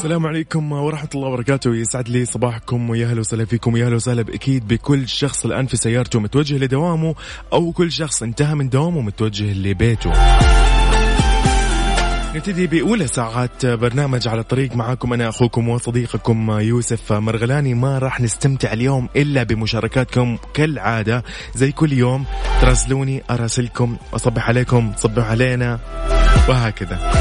السلام عليكم ورحمة الله وبركاته. يسعد لي صباحكم ويا هلا وسهلا فيكم ويا هلا وسهلا أكيد بكل شخص الآن في سيارته متوجه لدوامه أو كل شخص انتهى من دوامه متوجه لبيته. نبتدي بأولى ساعات برنامج على الطريق معاكم أنا أخوكم وصديقكم يوسف مرغلاني. ما راح نستمتع اليوم إلا بمشاركاتكم كالعادة. زي كل يوم تراسلوني أراسلكم أصبح عليكم تصبحوا علينا وهكذا.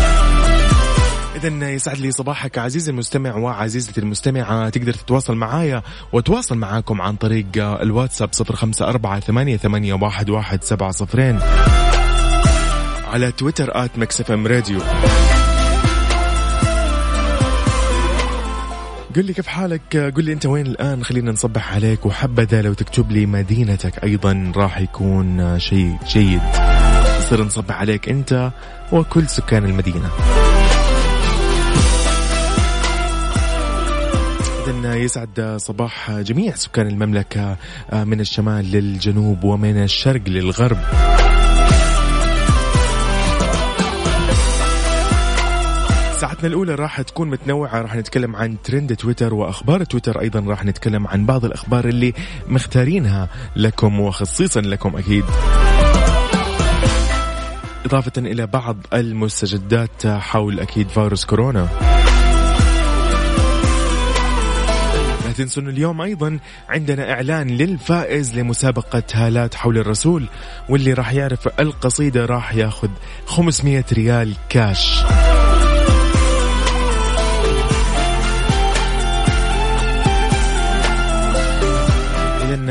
إذا يسعد لي صباحك عزيزي المستمع وعزيزتي المستمعة. تقدر تتواصل معايا وتواصل معاكم عن طريق الواتساب صفر خمسة أربعة ثمانية, ثمانية واحد, واحد سبعة صفرين. على تويتر at Mix FM Radio. قل لي كيف حالك؟ قل لي أنت وين الآن؟ خلينا نصبح عليك. وحبذا لو تكتب لي مدينتك أيضا راح يكون شيء جيد. نصير نصبح عليك أنت وكل سكان المدينة. يسعد صباح جميع سكان المملكة من الشمال للجنوب ومن الشرق للغرب. ساعتنا الأولى راح تكون متنوعة راح نتكلم عن ترند تويتر وأخبار تويتر أيضا راح نتكلم عن بعض الأخبار اللي مختارينها لكم وخصيصا لكم أكيد. إضافة إلى بعض المستجدات حول أكيد فيروس كورونا. تنسوا انه اليوم أيضا عندنا إعلان للفائز لمسابقة هالات حول الرسول واللي راح يعرف القصيدة راح ياخذ 500 ريال كاش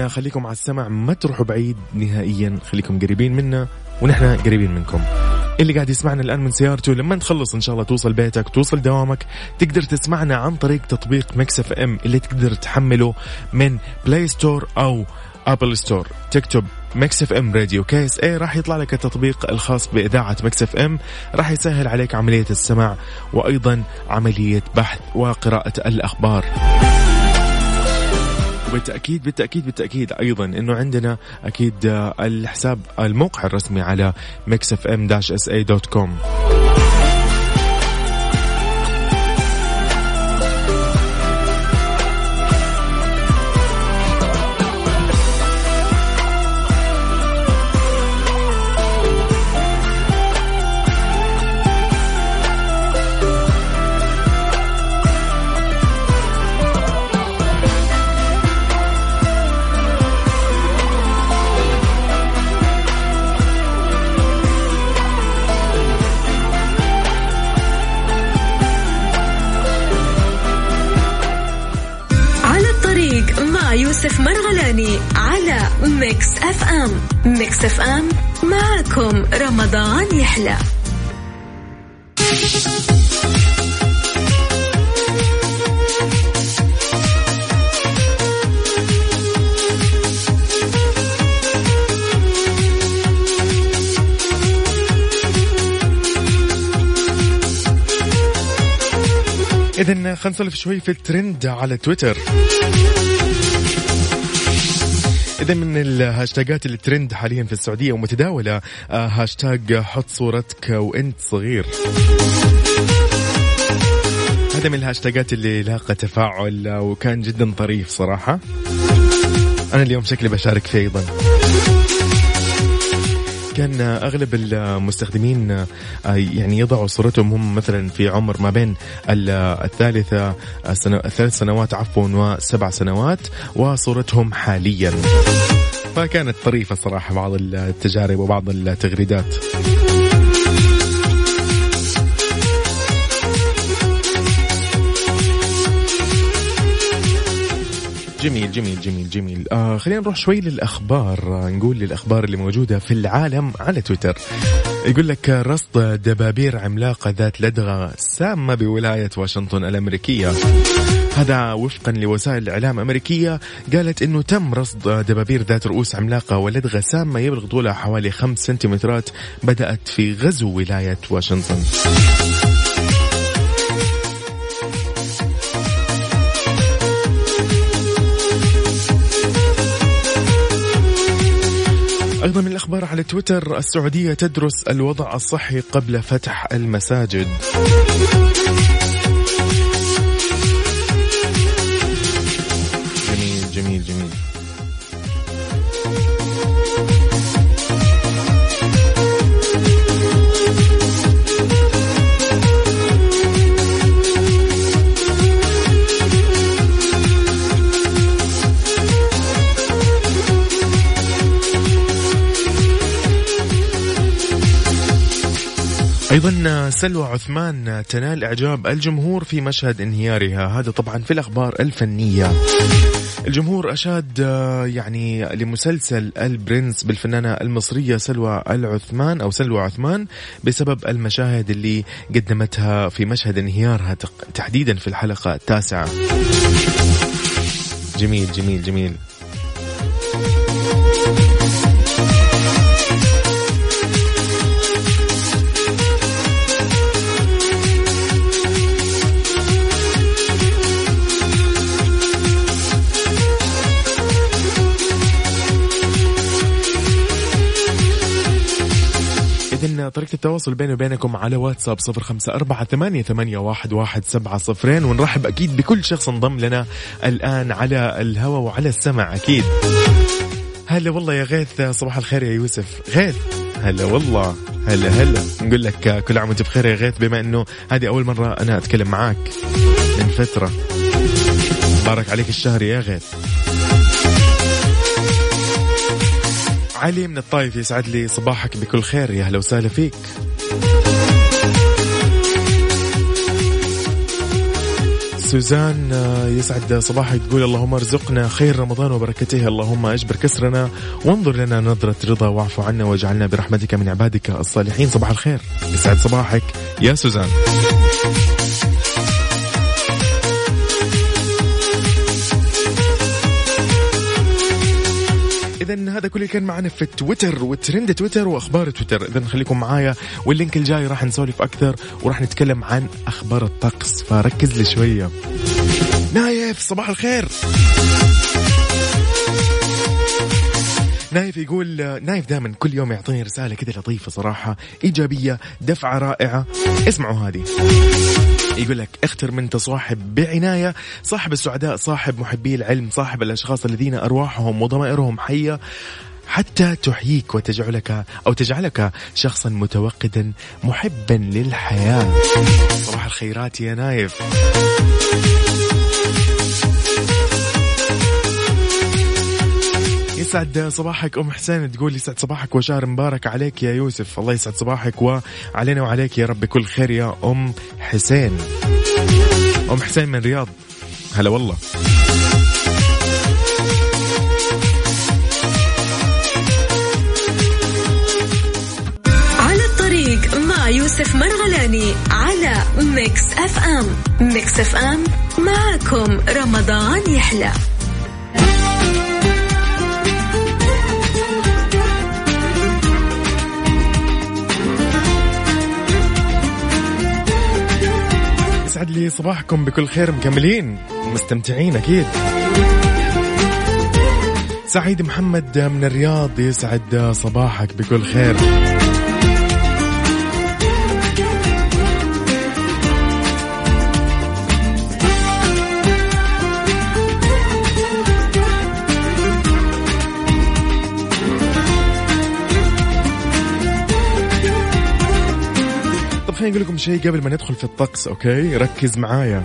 خليكم على السمع ما تروحوا بعيد نهائيا خليكم قريبين منا ونحن قريبين منكم. اللي قاعد يسمعنا الآن من سيارته لما تخلص إن شاء الله توصل بيتك توصل دوامك تقدر تسمعنا عن طريق تطبيق مكس إف إم اللي تقدر تحمله من بلاي ستور أو ابل ستور تكتب مكس إف إم راديو KSA راح يطلع لك التطبيق الخاص بإذاعة مكس إف إم. راح يسهل عليك عملية السمع وأيضا عملية بحث وقراءة الأخبار. وبالتاكيد بالتاكيد بالتأكيد أيضا إنه عندنا أكيد الحساب الموقع الرسمي على اي دوت كوم. ميكس اف ام. ميكس اف ام معكم رمضان يحلى. إذا خلينا نسولف شوي في الترند على تويتر. إذا من الهاشتاجات اللي ترند حاليا في السعودية ومتداولة آه، هاشتاج حط صورتك وأنت صغير. هذا من الهاشتاجات اللي لاقى تفاعل وكان جدا طريف صراحة. أنا اليوم شكلي بشارك فيه أيضا. كان أغلب المستخدمين آه، يعني يضعوا صورتهم هم مثلا في عمر ما بين الثالثة الثلاث سنوات عفوا وسبع سنوات وصورتهم حاليا. فكانت طريفة صراحة بعض التجارب وبعض التغريدات. جميل جميل جميل جميل. آه خلينا نروح شوي للأخبار. آه نقول للأخبار اللي موجودة في العالم على تويتر. يقول لك رصد دبابير عملاقة ذات لدغة سامة بولاية واشنطن الأمريكية. هذا وفقا لوسائل الإعلام الأمريكية قالت أنه تم رصد دبابير ذات رؤوس عملاقة ولدغة سامة يبلغ طولها حوالي 5 سنتيمترات بدأت في غزو ولاية واشنطن. أيضا من الأخبار على تويتر السعودية تدرس الوضع الصحي قبل فتح المساجد. أيضا سلوى عثمان تنال إعجاب الجمهور في مشهد انهيارها. هذا طبعا في الأخبار الفنية. الجمهور أشاد يعني لمسلسل البرنس بالفنانة المصرية سلوى العثمان أو سلوى عثمان بسبب المشاهد اللي قدمتها في مشهد انهيارها تحديدا في الحلقة التاسعة. جميل جميل جميل. طريقة التواصل بيني وبينكم على واتساب صفر خمسة أربعة ثمانية, ثمانية واحد, واحد سبعة صفرين ونرحب أكيد بكل شخص انضم لنا الآن على الهواء وعلى السمع أكيد. هلا والله يا غيث صباح الخير يا يوسف. غيث هلا والله. هلا هلا. نقول لك كل عام وأنت بخير يا غيث بما إنه هذه أول مرة أنا أتكلم معاك من فترة. بارك عليك الشهر يا غيث. علي من الطايف يسعد لي صباحك بكل خير. يا أهلا وسهلا فيك. سوزان آه، يسعد صباحك. تقول اللهم ارزقنا خير رمضان وبركته. اللهم أجبر كسرنا وانظر لنا نظرة رضا واعف عنا واجعلنا برحمتك من عبادك الصالحين. صباح الخير. يسعد صباحك. يا سوزان. اذا هذا كل اللي كان معنا في تويتر وترند تويتر وأخبار تويتر. اذا خليكم معايا وال link الجاي راح نسولف أكثر وراح نتكلم عن أخبار الطقس. فركز لي شوية. نايف صباح الخير. نايف يقول نايف دائما كل يوم يعطيني رسالة كذا لطيفة صراحة إيجابية دفعة رائعة. اسمعوا هذه. يقول لك اختر من تصاحب بعناية صاحب السعداء صاحب محبي العلم صاحب الأشخاص الذين أرواحهم وضمائرهم حية حتى تحييك وتجعلك أو تجعلك شخصا متوقدا محبا للحياة. صباح الخيرات يا نايف. يسعد صباحك أم حسين تقول يسعد صباحك وشهر مبارك عليك يا يوسف. الله يسعد صباحك وعلينا وعليك يا رب كل خير يا أم حسين. أم حسين من رياض. هلا والله. على الطريق مع يوسف مرغلاني على ميكس أف أم. ميكس أف أم معكم رمضان يحلى. يسعد لي صباحكم بكل خير مكملين مستمتعين أكيد. سعيد محمد من الرياض يسعد صباحك بكل خير. شيء قبل ما ندخل في الطقس okay؟ ركز معايا.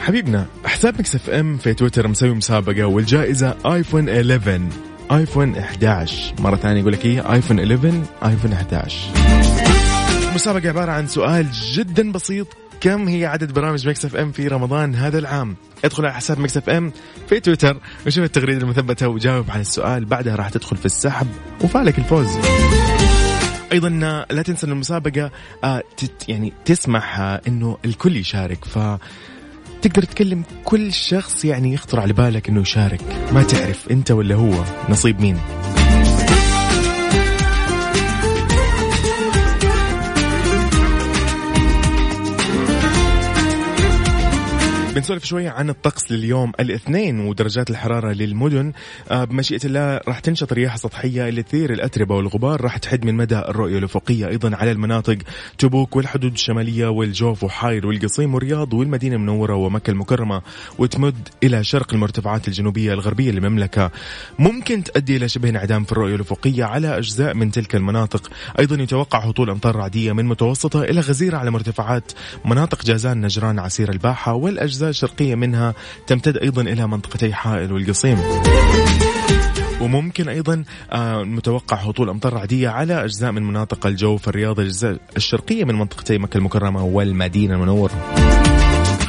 حبيبنا حساب مكس إف إم في تويتر مسوي مسابقة والجائزة آيفون 11 آيفون 11 مرة ثانية يقول لك إيه؟ آيفون 11 آيفون 11 المسابقة عبارة عن سؤال جدا بسيط كم هي عدد برامج مكس إف إم في رمضان هذا العام؟ ادخل على حساب مكس إف إم في تويتر وشوف التغريدة المثبتة وجاوب عن السؤال بعدها راح تدخل في السحب وفالك الفوز. أيضا لا تنسى إن المسابقة آه، يعني تسمح آه، إنه الكل يشارك. ف تقدر تكلم كل شخص يعني يخطر على بالك إنه يشارك. ما تعرف أنت ولا هو نصيب مين. بنسولف شوية عن الطقس لليوم. الاثنين ودرجات الحرارة للمدن. آه، بمشيئة الله راح تنشط رياح سطحية اللي تثير الأتربة والغبار. راح تحد من مدى الرؤية الأفقية أيضا على المناطق تبوك والحدود الشمالية والجوف وحاير والقصيم والرياض والمدينة المنورة ومكة المكرمة وتمد إلى شرق المرتفعات الجنوبية الغربية للمملكة. ممكن تؤدي إلى شبه انعدام في الرؤية الأفقية على أجزاء من تلك المناطق. أيضا يتوقع هطول أمطار رعدية من متوسطة إلى غزيرة على مرتفعات مناطق جازان نجران عسير الباحة والأجزاء الشرقية منها تمتد أيضا إلى منطقتي حائل والقصيم. وممكن أيضا آه، متوقع هطول أمطار رعدية على أجزاء من مناطق الجوف الرياض الأجزاء الشرقية من منطقتي مكة المكرمة والمدينة المنورة.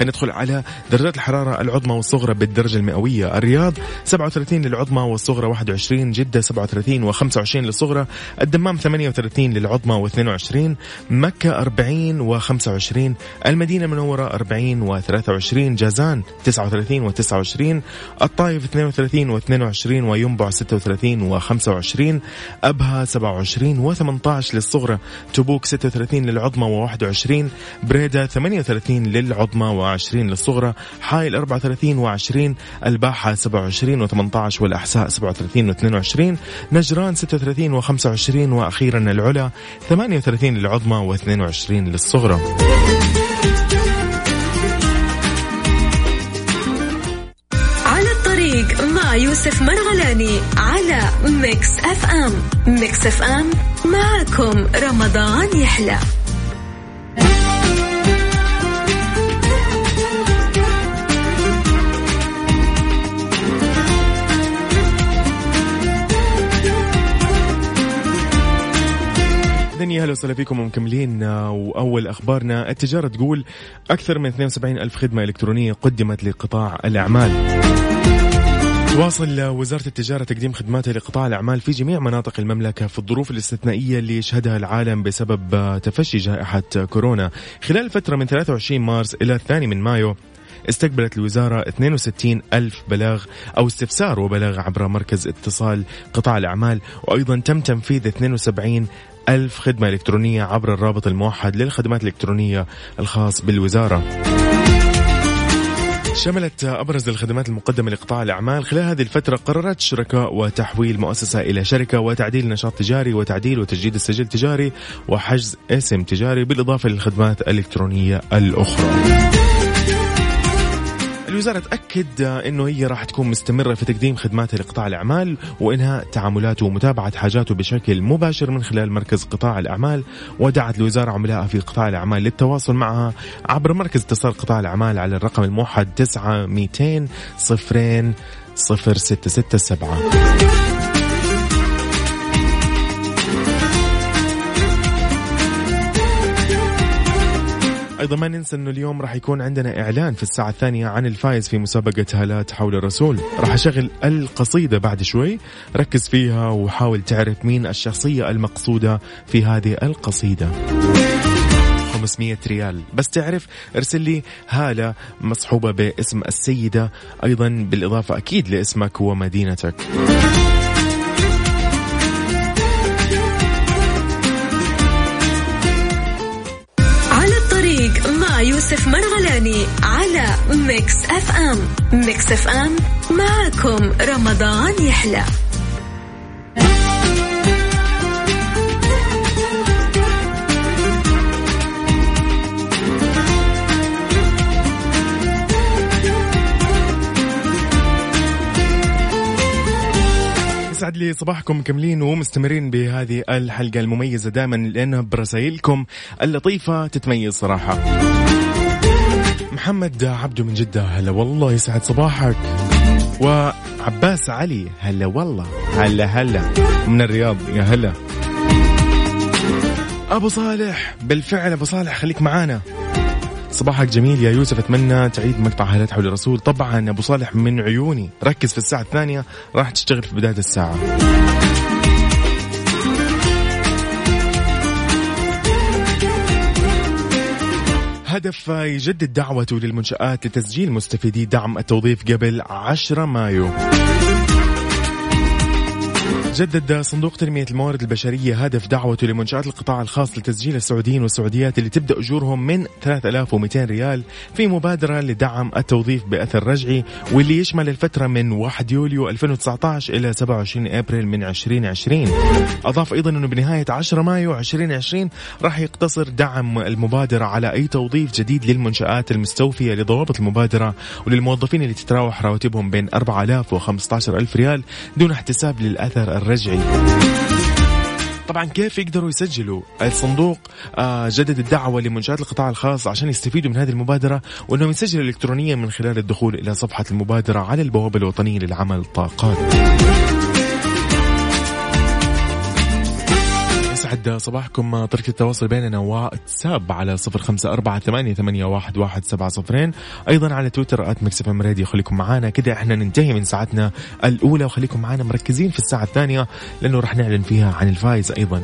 خلينا ندخل على درجات الحرارة العظمى والصغرى بالدرجة المئوية. الرياض 37 للعظمى والصغرى 21 جدة 37 و25 للصغرى. الدمام 38 للعظمى و22 مكة 40 و25 المدينة المنورة 40 و23 جازان 39 و29 الطائف 32 و22 وينبع 36 و25 أبها 27 و18 للصغرى. تبوك 36 للعظمى و21 بريدة 38 للعظمى و20 للصغرى حائل 34 و20 الباحة 27 و18 والأحساء 37 و22 نجران 36 و25 وأخيرا العلا 38 للعظمى و22 للصغرى. على الطريق مع يوسف مرغلاني على ميكس أف أم. ميكس أف أم معكم رمضان يحلى. يا هلا وسهلا فيكم ومكملين آه، وأول أخبارنا التجارة تقول أكثر من 72 ألف خدمة إلكترونية قدمت لقطاع الأعمال. تواصل وزارة التجارة تقديم خدماتها لقطاع الأعمال في جميع مناطق المملكة في الظروف الاستثنائية اللي يشهدها العالم بسبب آه، تفشي جائحة كورونا. خلال فترة من 23 مارس إلى الثاني من مايو استقبلت الوزارة 62 ألف بلاغ أو استفسار وبلاغ عبر مركز اتصال قطاع الأعمال وأيضا تم تنفيذ 72 ألف خدمة إلكترونية عبر الرابط الموحد للخدمات الإلكترونية الخاص بالوزارة. شملت أبرز الخدمات المقدمة لقطاع الأعمال خلال هذه الفترة قررت الشركاء وتحويل مؤسسة إلى شركة وتعديل نشاط تجاري وتعديل وتجديد السجل التجاري وحجز اسم تجاري بالإضافة للخدمات الإلكترونية الأخرى. الوزارة تأكد أنه هي راح تكون مستمرة في تقديم خدماتها لقطاع الأعمال وإنهاء تعاملاته ومتابعة حاجاته بشكل مباشر من خلال مركز قطاع الأعمال. ودعت الوزارة عملائها في قطاع الأعمال للتواصل معها عبر مركز اتصال قطاع الأعمال على الرقم الموحد 9 200 صفرين صفر ستة ستة سبعة. أيضا ما ننسى إنه اليوم راح يكون عندنا إعلان في الساعة الثانية عن الفائز في مسابقة هالات حول الرسول. راح أشغل القصيدة بعد شوي. ركز فيها وحاول تعرف مين الشخصية المقصودة في هذه القصيدة. 500 ريال. بس تعرف ارسل لي هالة مصحوبة باسم السيدة. أيضا بالإضافة أكيد لاسمك ومدينتك. يوسف مرغلاني على Mix FM Mix FM معكم رمضان يحلى. يسعد لي صباحكم مكملين ومستمرين بهذه الحلقة المميزة دائما لأنها برسائلكم اللطيفة تتميز صراحة. محمد عبدو من جدة هلا والله يسعد صباحك. وعباس علي هلا والله. هلا هلا. من الرياض يا هلا. أبو صالح بالفعل أبو صالح خليك معانا. صباحك جميل يا يوسف أتمنى تعيد مقطع هلات حول الرسول. طبعا أبو صالح من عيوني ركز في الساعة الثانية راح تشتغل في بداية الساعة. الهدف يجدد دعوته للمنشآت لتسجيل مستفيدي دعم التوظيف قبل 10 مايو. جدد صندوق تنمية الموارد البشرية هدف دعوته لمنشآت القطاع الخاص لتسجيل السعوديين والسعوديات اللي تبدأ أجورهم من 3200 ريال في مبادرة لدعم التوظيف بأثر رجعي واللي يشمل الفترة من 1 يوليو 2019 إلى 27 أبريل من 2020 أضاف أيضا أنه بنهاية 10 مايو 2020 راح يقتصر دعم المبادرة على أي توظيف جديد للمنشآت المستوفية لضوابط المبادرة وللموظفين اللي تتراوح رواتبهم بين 4000 و 15000 ريال دون احتساب للأثر الرجعي. طبعا كيف يقدروا يسجلوا الصندوق آه جدد الدعوة لمنشآت القطاع الخاص عشان يستفيدوا من هذه المبادرة وأنهم يسجلوا الكترونيا من خلال الدخول إلى صفحة المبادرة على البوابة الوطنية للعمل طاقات يسعد صباحكم طريقة التواصل بيننا واتساب على صفر خمسة أربعة ثمانية, ثمانية واحد, واحد سبعة صفرين. أيضا على تويتر at MixFM Radio خليكم معانا. كده إحنا ننتهي من ساعتنا الأولى وخليكم معانا مركزين في الساعة الثانية لأنه راح نعلن فيها عن الفائز أيضا.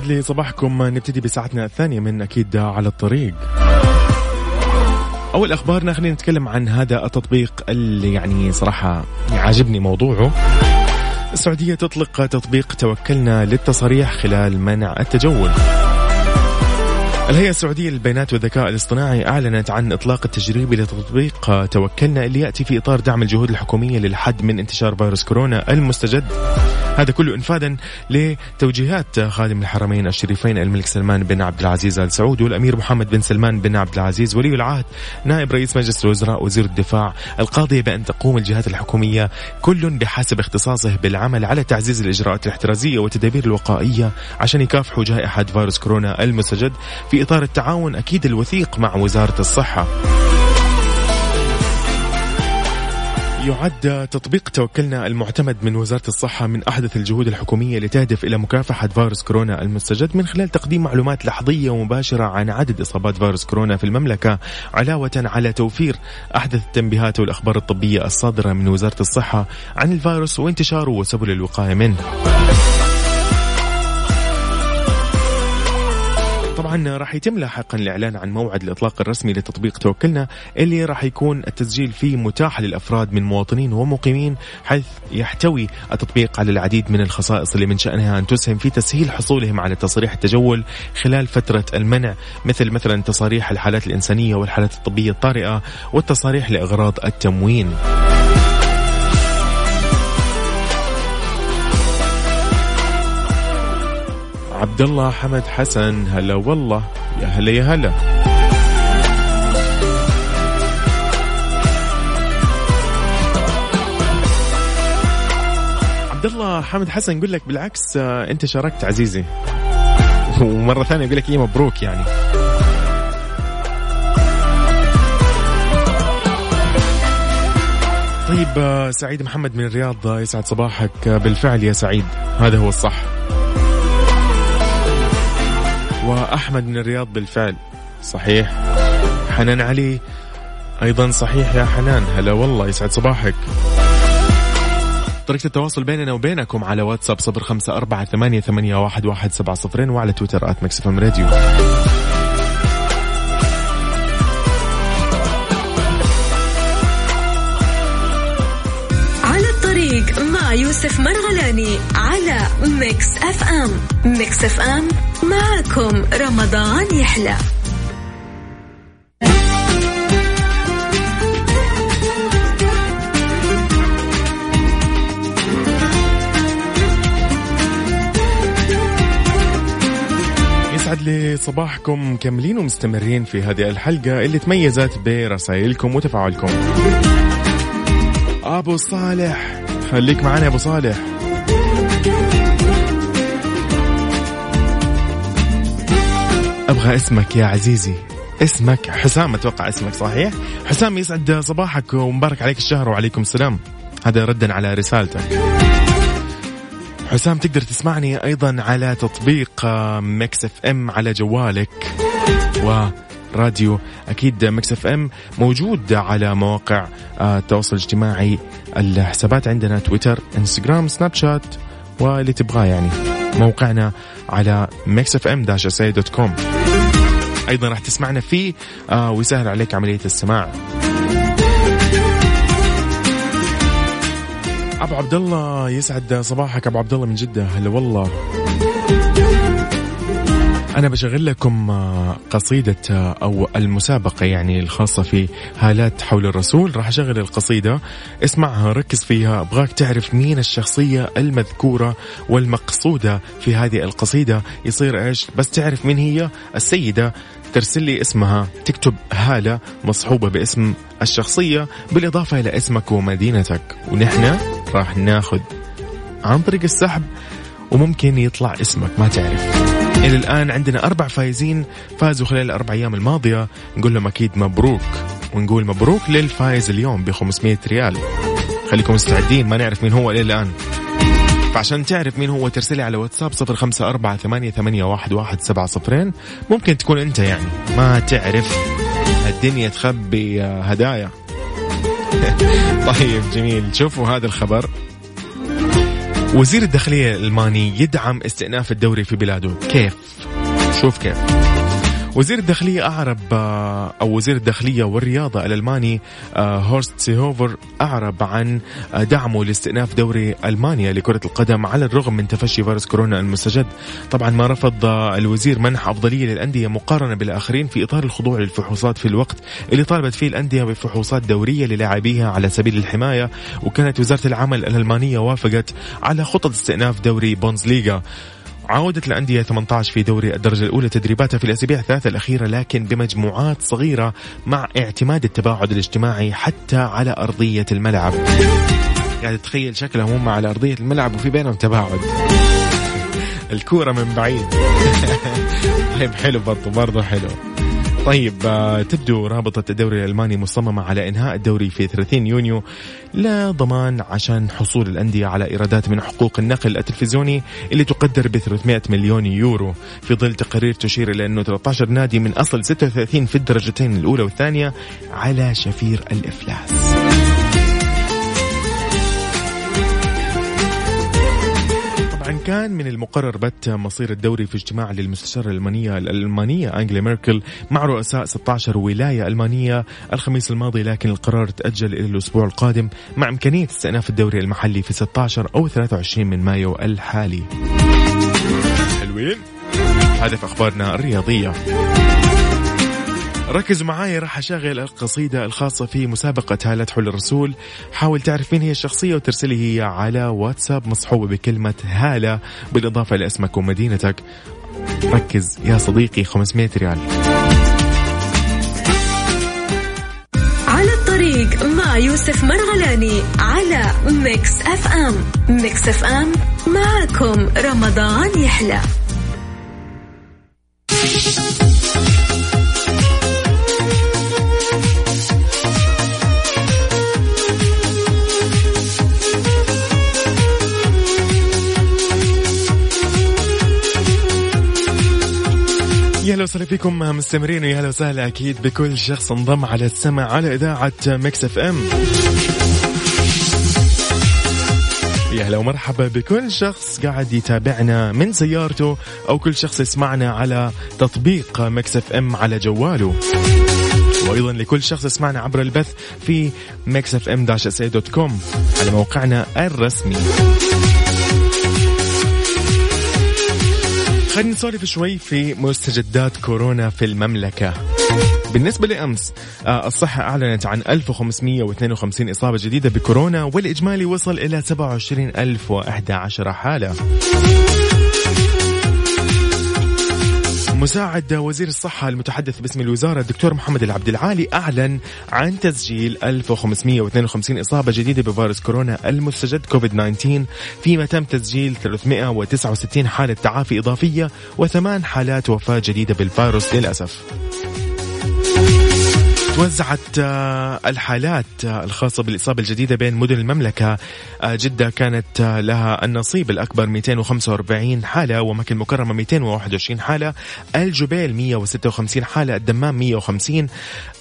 يسعد لي صباحكم نبتدي بساعتنا الثانية من أكيد على الطريق. أول أخبارنا خلينا نتكلم عن هذا التطبيق اللي يعني صراحة عاجبني موضوعه. السعودية تطلق تطبيق توكلنا للتصاريح خلال منع التجول. الهيئة السعودية للبيانات والذكاء الاصطناعي؟ أعلنت عن إطلاق التجريبي لتطبيق توكلنا اللي يأتي في إطار دعم الجهود الحكومية للحد من انتشار فيروس كورونا المستجد. هذا كله انفاذا لتوجيهات خادم الحرمين الشريفين الملك سلمان بن عبد العزيز آل سعود والأمير محمد بن سلمان بن عبد العزيز ولي العهد نائب رئيس مجلس الوزراء وزير الدفاع القاضيه بأن تقوم الجهات الحكومية كل بحسب اختصاصه بالعمل على تعزيز الإجراءات الاحترازية والتدابير الوقائية عشان يكافحوا جائحة فيروس كورونا المستجد في إطار التعاون أكيد الوثيق مع وزارة الصحة. يعد تطبيق توكلنا المعتمد من وزارة الصحة من أحدث الجهود الحكومية لتهدف إلى مكافحة فيروس كورونا المستجد من خلال تقديم معلومات لحظية ومباشرة عن عدد إصابات فيروس كورونا في المملكة علاوة على توفير أحدث التنبيهات والأخبار الطبية الصادرة من وزارة الصحة عن الفيروس وانتشاره وسبل الوقاية منه. طبعا راح يتم لاحقا الإعلان عن موعد الإطلاق الرسمي لتطبيق توكلنا اللي راح يكون التسجيل فيه متاح للأفراد من مواطنين ومقيمين حيث يحتوي التطبيق على العديد من الخصائص اللي من شأنها أن تسهم في تسهيل حصولهم على تصريح التجول خلال فترة المنع مثل مثلا تصاريح الحالات الإنسانية والحالات الطبية الطارئة والتصاريح لإغراض التموين. عبد الله حمد حسن هلا والله يا هلا يا هلا. عبد الله حمد حسن يقول لك بالعكس آه، انت شاركت عزيزي. ومرة ثانية يقول لك إيه مبروك يعني. طيب آه، سعيد محمد من الرياض آه، يسعد صباحك. بالفعل يا سعيد هذا هو الصح. وأحمد من الرياض بالفعل. صحيح. حنان علي أيضا صحيح يا حنان. هلا والله يسعد صباحك. طريقة التواصل بيننا وبينكم على واتساب صفر خمسة أربعة ثمانية, ثمانية واحد, واحد سبعة صفرين وعلى تويتر آت مكسفم راديو. على الطريق مع يوسف مرغلاني على Mix FM. Mix FM معكم رمضان يحلى. يسعد لي صباحكم مكملين ومستمرين في هذه الحلقة اللي تميزت برسائلكم وتفاعلكم. أبو صالح خليك معنا يا أبو صالح. أبغى اسمك يا عزيزي. اسمك. حسام أتوقع اسمك صحيح؟ حسام يسعد صباحك ومبارك عليك الشهر وعليكم السلام. هذا ردا على رسالتك. حسام تقدر تسمعني أيضا على تطبيق Mix FM على جوالك. وراديو أكيد Mix FM موجود على مواقع التواصل الاجتماعي الحسابات عندنا تويتر إنستغرام سناب شات واللي تبغاه يعني. موقعنا على Mix FM dash dot com. أيضا راح تسمعنا فيه آه ويسهل عليك عملية السماع. أبو عبد الله يسعد صباحك. أبو عبد الله من جدة. هلا والله. أنا بشغل لكم آه، قصيدة آه، أو المسابقة يعني الخاصة في هالات حول الرسول. راح أشغل القصيدة. اسمعها ركز فيها. أبغاك تعرف مين الشخصية المذكورة والمقصودة في هذه القصيدة. يصير إيش؟ بس تعرف مين هي السيدة ترسل لي اسمها. تكتب هالة مصحوبة باسم الشخصية بالإضافة إلى اسمك ومدينتك. ونحن راح ناخذ عن طريق السحب وممكن يطلع اسمك ما تعرف. إلى الآن عندنا أربع فايزين فازوا خلال الأربع أيام الماضية. نقول لهم أكيد مبروك. ونقول مبروك للفايز اليوم ب 500 ريال. خليكم مستعدين ما نعرف مين هو إلى الآن. فعشان تعرف مين هو ترسلي على واتساب صفر خمسة أربعة ثمانية, ثمانية واحد, واحد سبعة صفرين. ممكن تكون أنت يعني ما تعرف الدنيا تخبي هدايا. طيب جميل. شوفوا هذا الخبر. وزير الداخلية الألماني يدعم استئناف الدوري في بلاده. كيف؟ شوف كيف. وزير الداخلية أعرب آه، أو وزير الداخلية والرياضة الألماني آه، هورست سيهوفر أعرب عن آه، دعمه لاستئناف دوري ألمانيا لكرة القدم على الرغم من تفشي فيروس كورونا المستجد. طبعا ما رفض الوزير منح أفضلية للأندية مقارنة بالآخرين في إطار الخضوع للفحوصات في الوقت اللي طالبت فيه الأندية بفحوصات دورية للاعبيها على سبيل الحماية وكانت وزارة العمل الألمانية وافقت على خطط استئناف دوري بونزليغا. عودت الأندية 18 في دوري الدرجة الأولى تدريباتها في الأسابيع الثلاثة الأخيرة لكن بمجموعات صغيرة مع اعتماد التباعد الاجتماعي حتى على أرضية الملعب. يعني تخيل شكلهم هم على أرضية الملعب وفي بينهم تباعد. الكورة من بعيد. طيب حلو برضو برضو حلو. طيب آه، تبدو رابطة الدوري الألماني مصممة على إنهاء الدوري في 30 يونيو لا ضمان عشان حصول الأندية على إيرادات من حقوق النقل التلفزيوني اللي تقدر ب 300 مليون يورو. في ظل تقارير تشير إلى أنه 13 نادي من أصل 36 في الدرجتين الأولى والثانية على شفير الإفلاس. كان من المقرر بت مصير الدوري في اجتماع للمستشارة الألمانية الألمانية أنجلي ميركل مع رؤساء 16 ولاية ألمانية الخميس الماضي لكن القرار تأجل إلى الأسبوع القادم مع إمكانية استئناف الدوري المحلي في 16 أو 23 من مايو الحالي. حلوين؟ في أخبارنا الرياضية. ركزوا معاي راح أشغل القصيدة الخاصة في مسابقة هالة حول الرسول. حاول تعرف مين هي الشخصية وترسلي هي على واتساب مصحوبة بكلمة هالة بالإضافة إلى اسمك ومدينتك. ركز يا صديقي 500 ريال. على الطريق مع يوسف مرغلاني على Mix FM. Mix FM معكم رمضان يحلى. أهلا وسهلا فيكم مستمرين ويا أهلا وسهلا أكيد بكل شخص انضم على السمع على إذاعة Mix FM. يا أهلا ومرحبا بكل شخص قاعد يتابعنا من سيارته أو كل شخص يسمعنا على تطبيق Mix FM على جواله. وأيضا لكل شخص يسمعنا عبر البث في Mix FM dash dot com على موقعنا الرسمي. خلينا نسولف شوي في مستجدات كورونا في المملكة. بالنسبة لأمس آه، الصحة أعلنت عن 1552 إصابة جديدة بكورونا والإجمالي وصل إلى 27011 حالة. مساعد وزير الصحة المتحدث باسم الوزارة الدكتور محمد العبد العالي أعلن عن تسجيل 1552 إصابة جديدة بفيروس كورونا المستجد كوفيد 19 فيما تم تسجيل 369 حالة تعافي إضافية وثمان حالات وفاة جديدة بالفيروس للأسف. توزعت آه، الحالات آه، الخاصة بالإصابة الجديدة بين مدن المملكة. آه، جدة كانت لها النصيب الأكبر 245 حالة ومكة المكرمة 221 حالة. الجبيل 156 حالة الدمام 150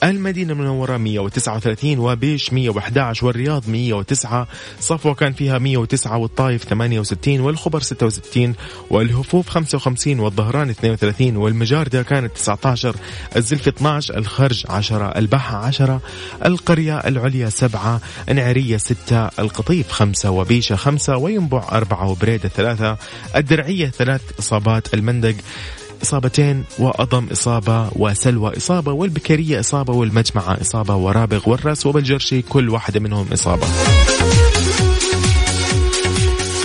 المدينة المنورة 139 وبيش 111 والرياض 109 صفوة كان فيها 109 والطايف 68 والخبر 66 والهفوف 55 والظهران 32 والمجاردة كانت 19 الزلف 12 الخرج 10 البحة عشرة القرية العليا سبعة نعرية ستة القطيف خمسة وبيشة خمسة وينبع أربعة وبريدة ثلاثة الدرعية ثلاث إصابات المندق إصابتين وأضم إصابة وسلوى إصابة والبكرية إصابة والمجمعة إصابة ورابغ والرأس وبالجرشي كل واحدة منهم إصابة.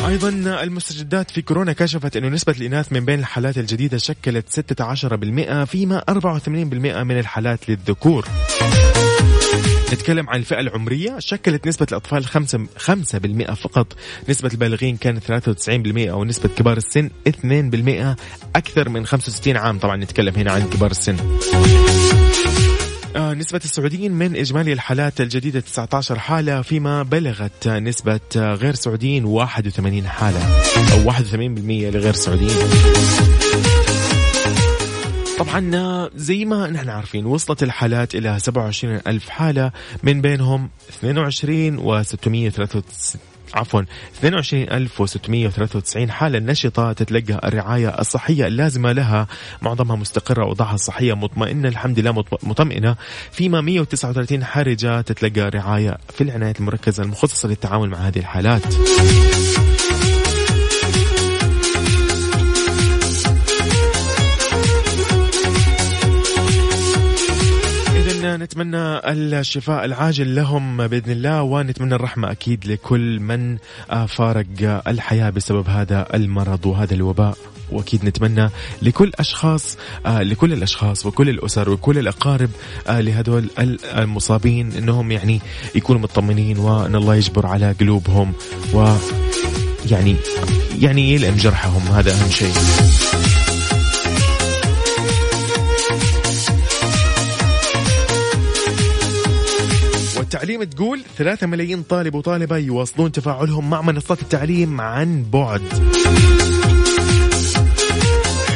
أيضا المستجدات في كورونا كشفت إنه نسبة الإناث من بين الحالات الجديدة شكلت 16% فيما 84% من الحالات للذكور. نتكلم عن الفئة العمرية شكلت نسبة الأطفال 5 5% فقط. نسبة البالغين كانت 93% أو نسبة كبار السن 2% أكثر من 65 عام. طبعا نتكلم هنا عن كبار السن. نسبة السعوديين من إجمالي الحالات الجديدة 19 حالة فيما بلغت نسبة غير سعوديين 81 حالة أو 81% لغير سعوديين. طبعا زي ما نحن عارفين وصلت الحالات إلى 27 ألف حالة من بينهم 22 و 663 عفوا 22693 حالة نشطة تتلقى الرعاية الصحية اللازمة لها. معظمها مستقرة وضعها الصحية مطمئنة الحمد لله مطمئنة. فيما 139 حارجة تتلقى رعاية في العناية المركزة المخصصة للتعامل مع هذه الحالات. نتمنى الشفاء العاجل لهم بإذن الله ونتمنى الرحمة أكيد لكل من آه، فارق الحياة بسبب هذا المرض وهذا الوباء. وأكيد نتمنى لكل أشخاص آه، لكل الأشخاص وكل الأسر وكل الأقارب آه، لهذول المصابين إنهم يعني يكونوا مطمنين وأن الله يجبر على قلوبهم و يعني يعني يلئم جرحهم هذا أهم شيء. التعليم تقول ثلاثة ملايين طالب وطالبة يواصلون تفاعلهم مع منصات التعليم عن بعد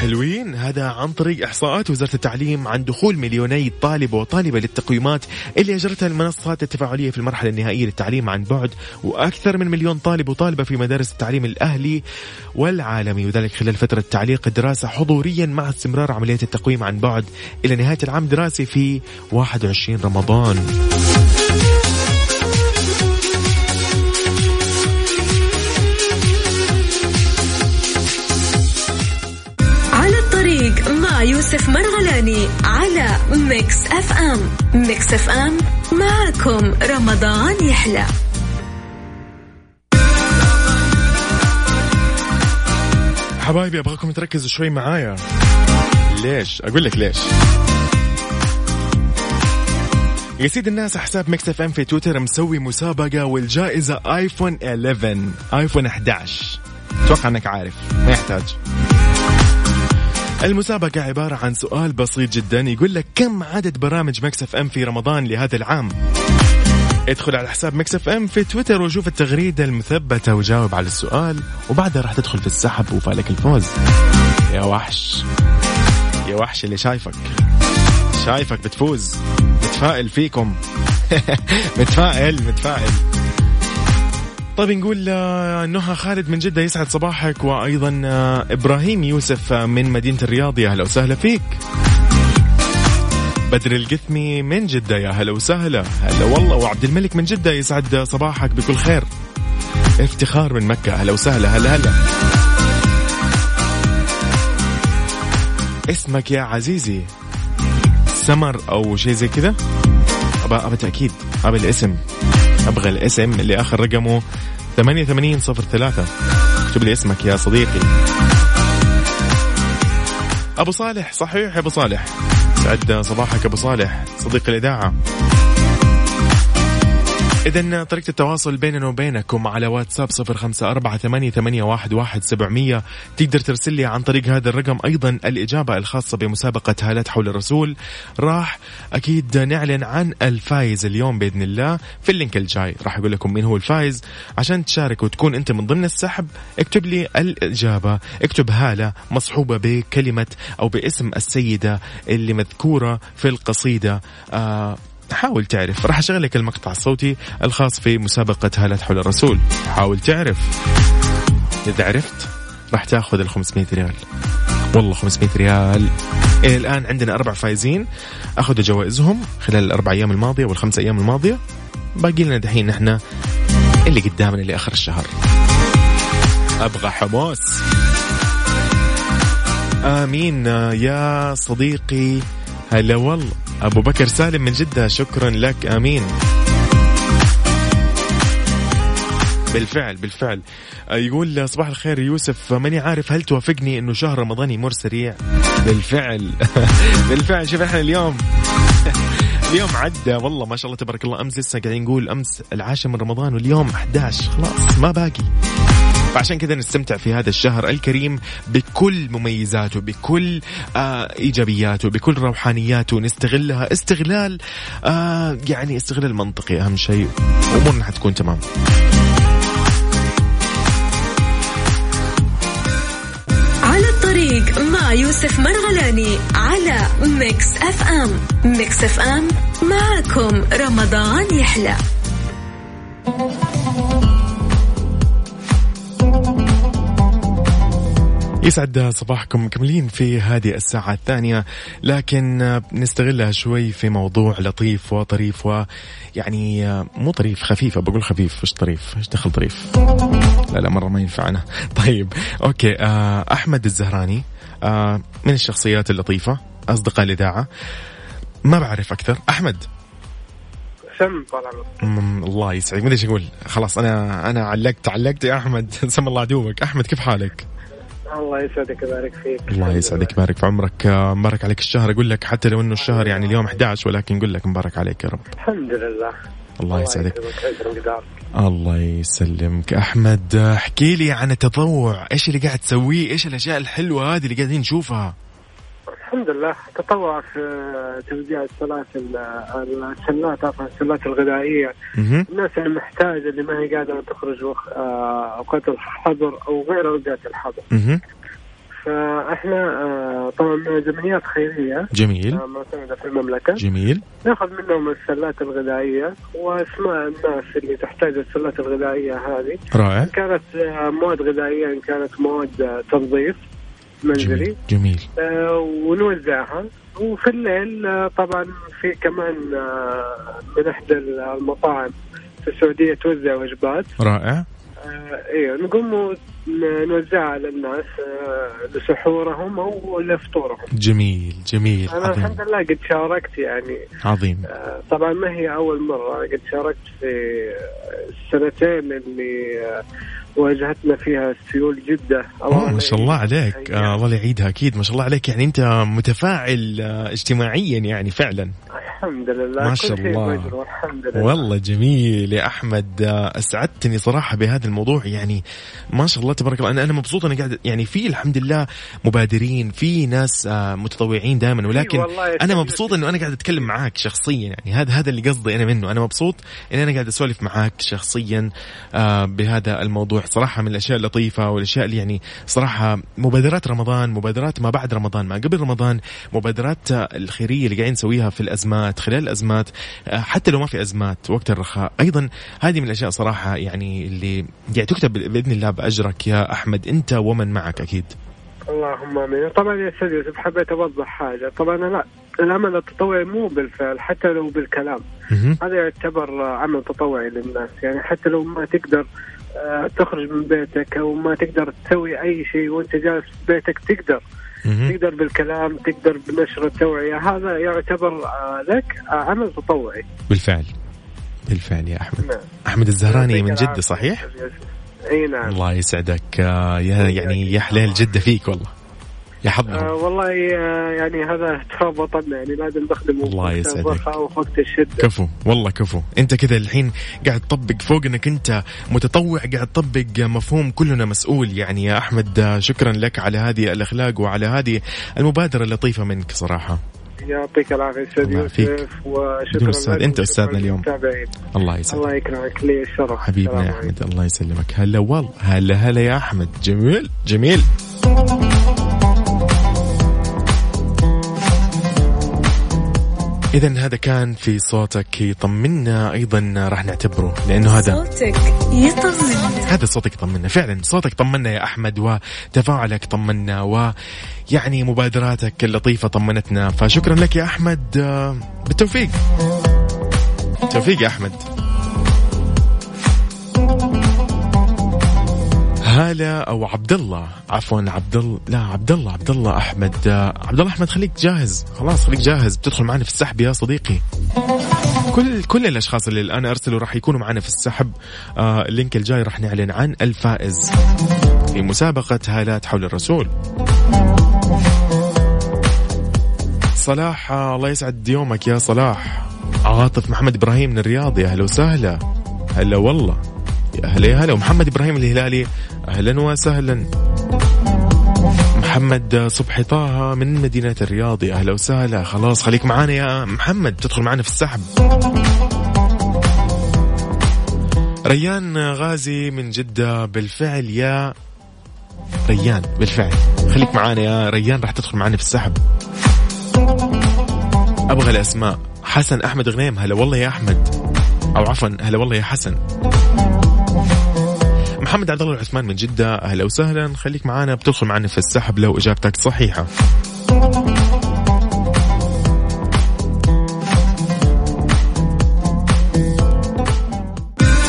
حلوين هذا عن طريق إحصاءات وزارة التعليم عن دخول مليوني طالب وطالبة للتقويمات اللي أجرتها المنصات التفاعلية في المرحلة النهائية للتعليم عن بعد وأكثر من مليون طالب وطالبة في مدارس التعليم الأهلي والعالمي وذلك خلال فترة تعليق الدراسه حضوريا مع استمرار عمليه التقويم عن بعد إلى نهاية العام الدراسي في 21 رمضان. يوسف مرغلاني على Mix FM. Mix FM معكم رمضان يحلى. حبايبي أبغاكم تركزوا شوي معايا. ليش؟ أقول لك ليش. يا سيد الناس حساب Mix FM في تويتر مسوي مسابقة والجائزة آيفون 11 آيفون 11 أتوقع إنك عارف. ما يحتاج. المسابقة عبارة عن سؤال بسيط جدا يقول لك كم عدد برامج Mix FM في رمضان لهذا العام؟ ادخل على حساب Mix FM في تويتر وشوف التغريدة المثبتة وجاوب على السؤال وبعدها راح تدخل في السحب وفالك الفوز. يا وحش. يا وحش اللي شايفك. شايفك بتفوز. متفائل فيكم. متفائل متفائل. طيب نقول آه، نهى خالد من جدة يسعد صباحك وأيضا آه، إبراهيم يوسف آه، من مدينة الرياض. يا هلا وسهلا فيك. بدر القثمي من جدة. يا هلا وسهلا. هلا والله. وعبد الملك من جدة يسعد صباحك بكل خير. افتخار من مكة. هلا وسهلا. هلا هلا. اسمك يا عزيزي. سمر أو شيء زي كذا؟ ابى ابى تأكيد. ابى الاسم. أبغى الاسم اللي اخر رقمه 8803 اكتب لي اسمك يا صديقي. أبو صالح صحيح يا أبو صالح. سعد صباحك أبو صالح صديق الإذاعة. إذا طريقة التواصل بيننا وبينكم على واتساب صفر خمسة أربعة ثمانية, ثمانية واحد, واحد سبعمية. تقدر ترسل لي عن طريق هذا الرقم أيضا الإجابة الخاصة بمسابقة هالات حول الرسول. راح أكيد نعلن عن الفايز اليوم بإذن الله في ال link الجاي. راح أقول لكم مين هو الفايز. عشان تشارك وتكون أنت من ضمن السحب اكتب لي الإجابة. اكتب هالة مصحوبة بكلمة أو باسم السيدة اللي مذكورة في القصيدة. آه حاول تعرف. راح اشغل لك المقطع الصوتي الخاص في مسابقة هالة حول الرسول. حاول تعرف. إذا عرفت راح تأخذ ال 500 ريال. والله 500 ريال. إلى الآن عندنا أربع فايزين أخذوا جوائزهم خلال الأربع أيام الماضية والخمس أيام الماضية. باقي لنا دحين نحن اللي قدامنا لآخر الشهر. أبغى حماس. آمين يا صديقي. هلا والله. أبو بكر سالم من جدة شكرا لك آمين. بالفعل بالفعل. يقول صباح الخير يوسف ماني عارف هل توافقني إنه شهر رمضان يمر سريع؟ بالفعل. بالفعل. شوف إحنا اليوم اليوم عدى. والله ما شاء الله تبارك الله أمس لسه قاعدين نقول أمس العاشر من رمضان واليوم 11 خلاص ما باقي. فعشان كذا نستمتع في هذا الشهر الكريم بكل مميزاته بكل آه إيجابياته بكل روحانياته. نستغلها. استغلال آه يعني استغلال منطقي أهم شيء. أمورنا حتكون تمام. على الطريق مع يوسف مرغلاني على Mix FM. Mix FM معكم رمضان يحلى. يسعد صباحكم مكملين في هذه الساعة الثانية لكن نستغلها شوي في موضوع لطيف وطريف ويعني مو طريف خفيف بقول خفيف مش طريف؟ إيش دخل طريف؟ لا لا مرة ما ينفعنا طيب أوكي آه، أحمد الزهراني آه، من الشخصيات اللطيفة أصدقاء الإذاعة. ما بعرف أكثر. أحمد. سم طال مم، الله يسعدك. ما أدري إيش أقول. خلاص أنا أنا علقت علقت يا أحمد. سم الله عدوك. أحمد كيف حالك؟ الله يسعدك ويبارك فيك. الله يسعدك يبارك في عمرك. آه، مبارك عليك الشهر. أقول لك حتى لو إنه الشهر يعني اليوم 11 ولكن نقول لك مبارك عليك يا رب. الحمد لله. الله يسعدك. الله يسلمك. أحمد آه، احكي لي عن التطوع. إيش اللي قاعد تسويه؟ إيش الأشياء الحلوة هذه اللي قاعدين نشوفها؟ الحمد لله. تطوع في توزيع السلاسل السلات عفوا السلات الغذائية. الناس اللي محتاجة اللي ما هي قادرة تخرج وق- آه، اوقات الحظر أو غير اوقات الحظر. فإحنا آه، طبعا من جمعيات خيرية جميل. آه، معتمدة في المملكة. جميل. ناخذ منهم السلات الغذائية وأسماء الناس اللي تحتاج السلات الغذائية هذه. رائع. إن كانت مواد غذائية إن كانت مواد تنظيف. منزلي. جميل. جميل آه، ونوزعها. وفي الليل آه، طبعا في كمان آه، من إحدى المطاعم في السعودية توزع وجبات. رائع. آه، أيوه نقوم نوزعها على الناس آه، لسحورهم أو لفطورهم. جميل جميل أنا عظيم. الحمد لله قد شاركت يعني. عظيم. آه، طبعا ما هي أول مرة قد شاركت في السنتين اللي آه، واجهتنا فيها سيول جدة. أوه ما شاء الله عليك. آه الله يعيدها أكيد ما شاء الله عليك. يعني أنت متفاعل اجتماعيا يعني فعلا. الحمد لله ما شاء الله. الحمد لله. والله جميل يا أحمد. آه، أسعدتني صراحة بهذا الموضوع. يعني ما شاء الله تبارك الله. أنا أنا مبسوط أنا قاعد يعني في الحمد لله مبادرين في ناس آه، متطوعين دائما. ولكن أنا. مبسوط إنه أنا قاعد أتكلم معاك شخصيا يعني. هذا هذا اللي قصدي أنا منه. أنا مبسوط ان أنا قاعد أسولف معاك شخصيا آه، بهذا الموضوع. صراحة من الأشياء اللطيفة والأشياء اللي يعني صراحة مبادرات رمضان مبادرات ما بعد رمضان ما قبل رمضان مبادرات الخيرية اللي قاعدين نسويها في الأزمات خلال الأزمات آه، حتى لو ما في أزمات وقت الرخاء. أيضا هذه من الأشياء صراحة يعني اللي يعني تكتب بإذن الله بأجرك. يا أحمد أنت ومن معك أكيد. اللهم آمين. طبعا يا أستاذ يوسف حبيت اوضح حاجة طبعا لا العمل التطوعي مو بالفعل حتى لو بالكلام. هذا يعتبر عمل تطوعي للناس يعني حتى لو ما تقدر آه، تخرج من بيتك أو ما تقدر تسوي أي شيء وأنت جالس في بيتك تقدر. تقدر بالكلام تقدر بنشر التوعيه هذا يعتبر آه، لك آه، عمل تطوعي. بالفعل. بالفعل يا أحمد. نعم. أحمد الزهراني من جدة صحيح؟ يوسف. إي نعم. الله يسعدك. آه، يا يعني يا حليل جدة فيك والله. يا آه حظهم والله آه يعني هذا تراب وطننا يعني لازم نخدمه الله وقت يسعدك. ووقت الشدة. كفو. والله كفو. أنت كذا الحين قاعد تطبق فوق إنك أنت متطوع قاعد تطبق مفهوم كلنا مسؤول. يعني يا أحمد آه، شكرا لك على هذه الأخلاق وعلى هذه المبادرة اللطيفة منك صراحة. يعطيك العافية أستاذ. يوسف وشكرا أنت وشكراً أستاذنا اليوم. للمتابعين. الله يسعدك الله يكرمك. لي الشرف. حبيبنا يا. أحمد. الله يسلمك. هلا والله هلا هلا يا أحمد. جميل جميل. إذا هذا كان في صوتك يطمنا. أيضا راح نعتبره لأنه هذا صوتك يطمن هذا صوتك طمنا فعلا صوتك طمنا يا أحمد وتفاعلك طمنا ويعني مبادراتك اللطيفة طمنتنا. فشكرا لك يا أحمد. آه، بالتوفيق. توفيق يا أحمد. هلا أو عبد الله عفوا عبد الله لا عبد الله عبد الله أحمد. آه، عبد الله أحمد خليك جاهز. خلاص خليك جاهز. بتدخل معنا في السحب يا صديقي. كل كل الأشخاص اللي الآن أرسلوا راح يكونوا معنا في السحب. آه اللينك الجاي راح نعلن عن الفائز. في مسابقة هالات حول الرسول. صلاح آه الله يسعد يومك يا صلاح. عاطف محمد إبراهيم من الرياض يا أهلا وسهلا. هلا والله. يا هلا يا هلا. ومحمد إبراهيم الهلالي أهلا وسهلا. محمد صبحي طه من مدينة الرياض يا أهلا وسهلا. خلاص خليك معانا يا محمد. تدخل معنا في السحب. ريان غازي من جدة بالفعل يا ريان بالفعل. خليك معانا يا ريان راح تدخل معنا في السحب. أبغى الأسماء. حسن أحمد غنيم. هلا والله يا أحمد. أو عفوا هلا والله يا حسن. محمد عبد الله العثمان من جدة. أهلا وسهلا. خليك معانا. بتدخل معنا في السحب لو إجابتك صحيحة.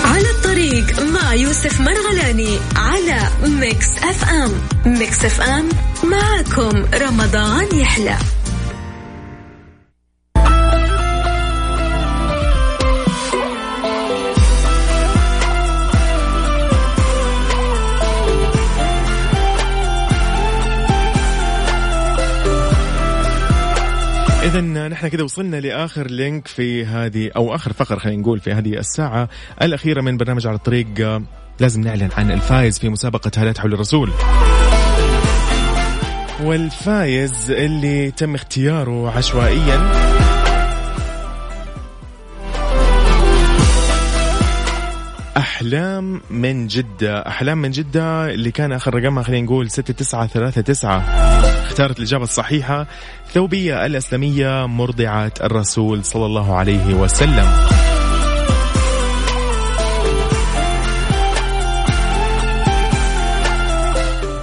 على الطريق مع يوسف مرغلاني على Mix FM. Mix FM معكم رمضان يحلى. إذا نحن كده وصلنا لآخر link في هذه أو آخر فقرة خلينا نقول في هذه الساعة الأخيرة من برنامج على الطريق. لازم نعلن عن الفائز في مسابقة هالات حول الرسول. والفايز اللي تم اختياره عشوائيا أحلام من جدة. أحلام من جدة اللي كان آخر رقمها خلينا نقول 6939 اختارت الإجابة الصحيحة. ثوبية الأسلمية مرضعة الرسول صلى الله عليه وسلم.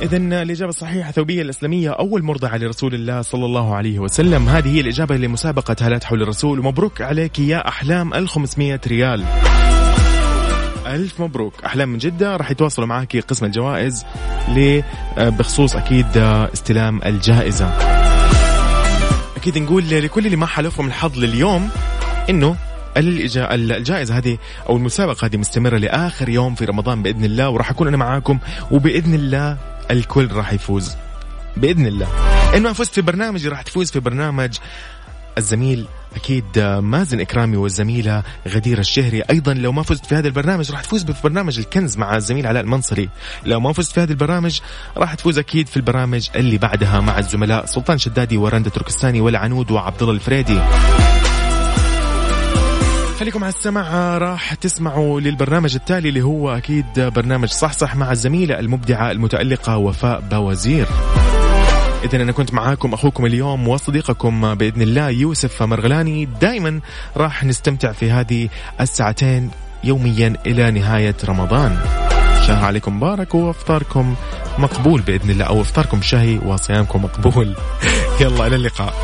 إذا الإجابة الصحيحة ثوبية الإسلامية أول مرضعة لرسول الله صلى الله عليه وسلم. هذه هي الإجابة لمسابقة هالات حول الرسول. ومبروك عليك يا أحلام ال 500 ريال. ألف مبروك. أحلام من جدة راح يتواصلوا معك قسم الجوائز ل بخصوص أكيد استلام الجائزة. أكيد نقول لكل اللي ما حالفهم الحظ لليوم إنه الجائزة هذه أو المسابقة هذه مستمرة لآخر يوم في رمضان بإذن الله وراح أكون أنا معاكم وبإذن الله الكل راح يفوز. بإذن الله. ما فزت في برنامجي راح تفوز في برنامج الزميل أكيد مازن إكرامي والزميلة غدير الشهري. أيضا لو ما فزت في هذا البرنامج راح تفوز في برنامج الكنز مع الزميل علاء المنصري. لو ما فزت في هذا البرامج راح تفوز أكيد في البرامج اللي بعدها مع الزملاء سلطان شدادي ورندا تركستاني والعنود وعبد الله الفريدي. خليكم على السمع راح تسمعوا للبرنامج التالي اللي هو أكيد برنامج صح صح مع الزميلة المبدعة المتألقة وفاء بوزير. إذا أنا كنت معاكم أخوكم اليوم وصديقكم بإذن الله يوسف مرغلاني. دائما راح نستمتع في هذه الساعتين يوميا إلى نهاية رمضان. شهر عليكم مبارك وأفطاركم مقبول بإذن الله أو أفطاركم شهي وصيامكم مقبول. يلا إلى اللقاء.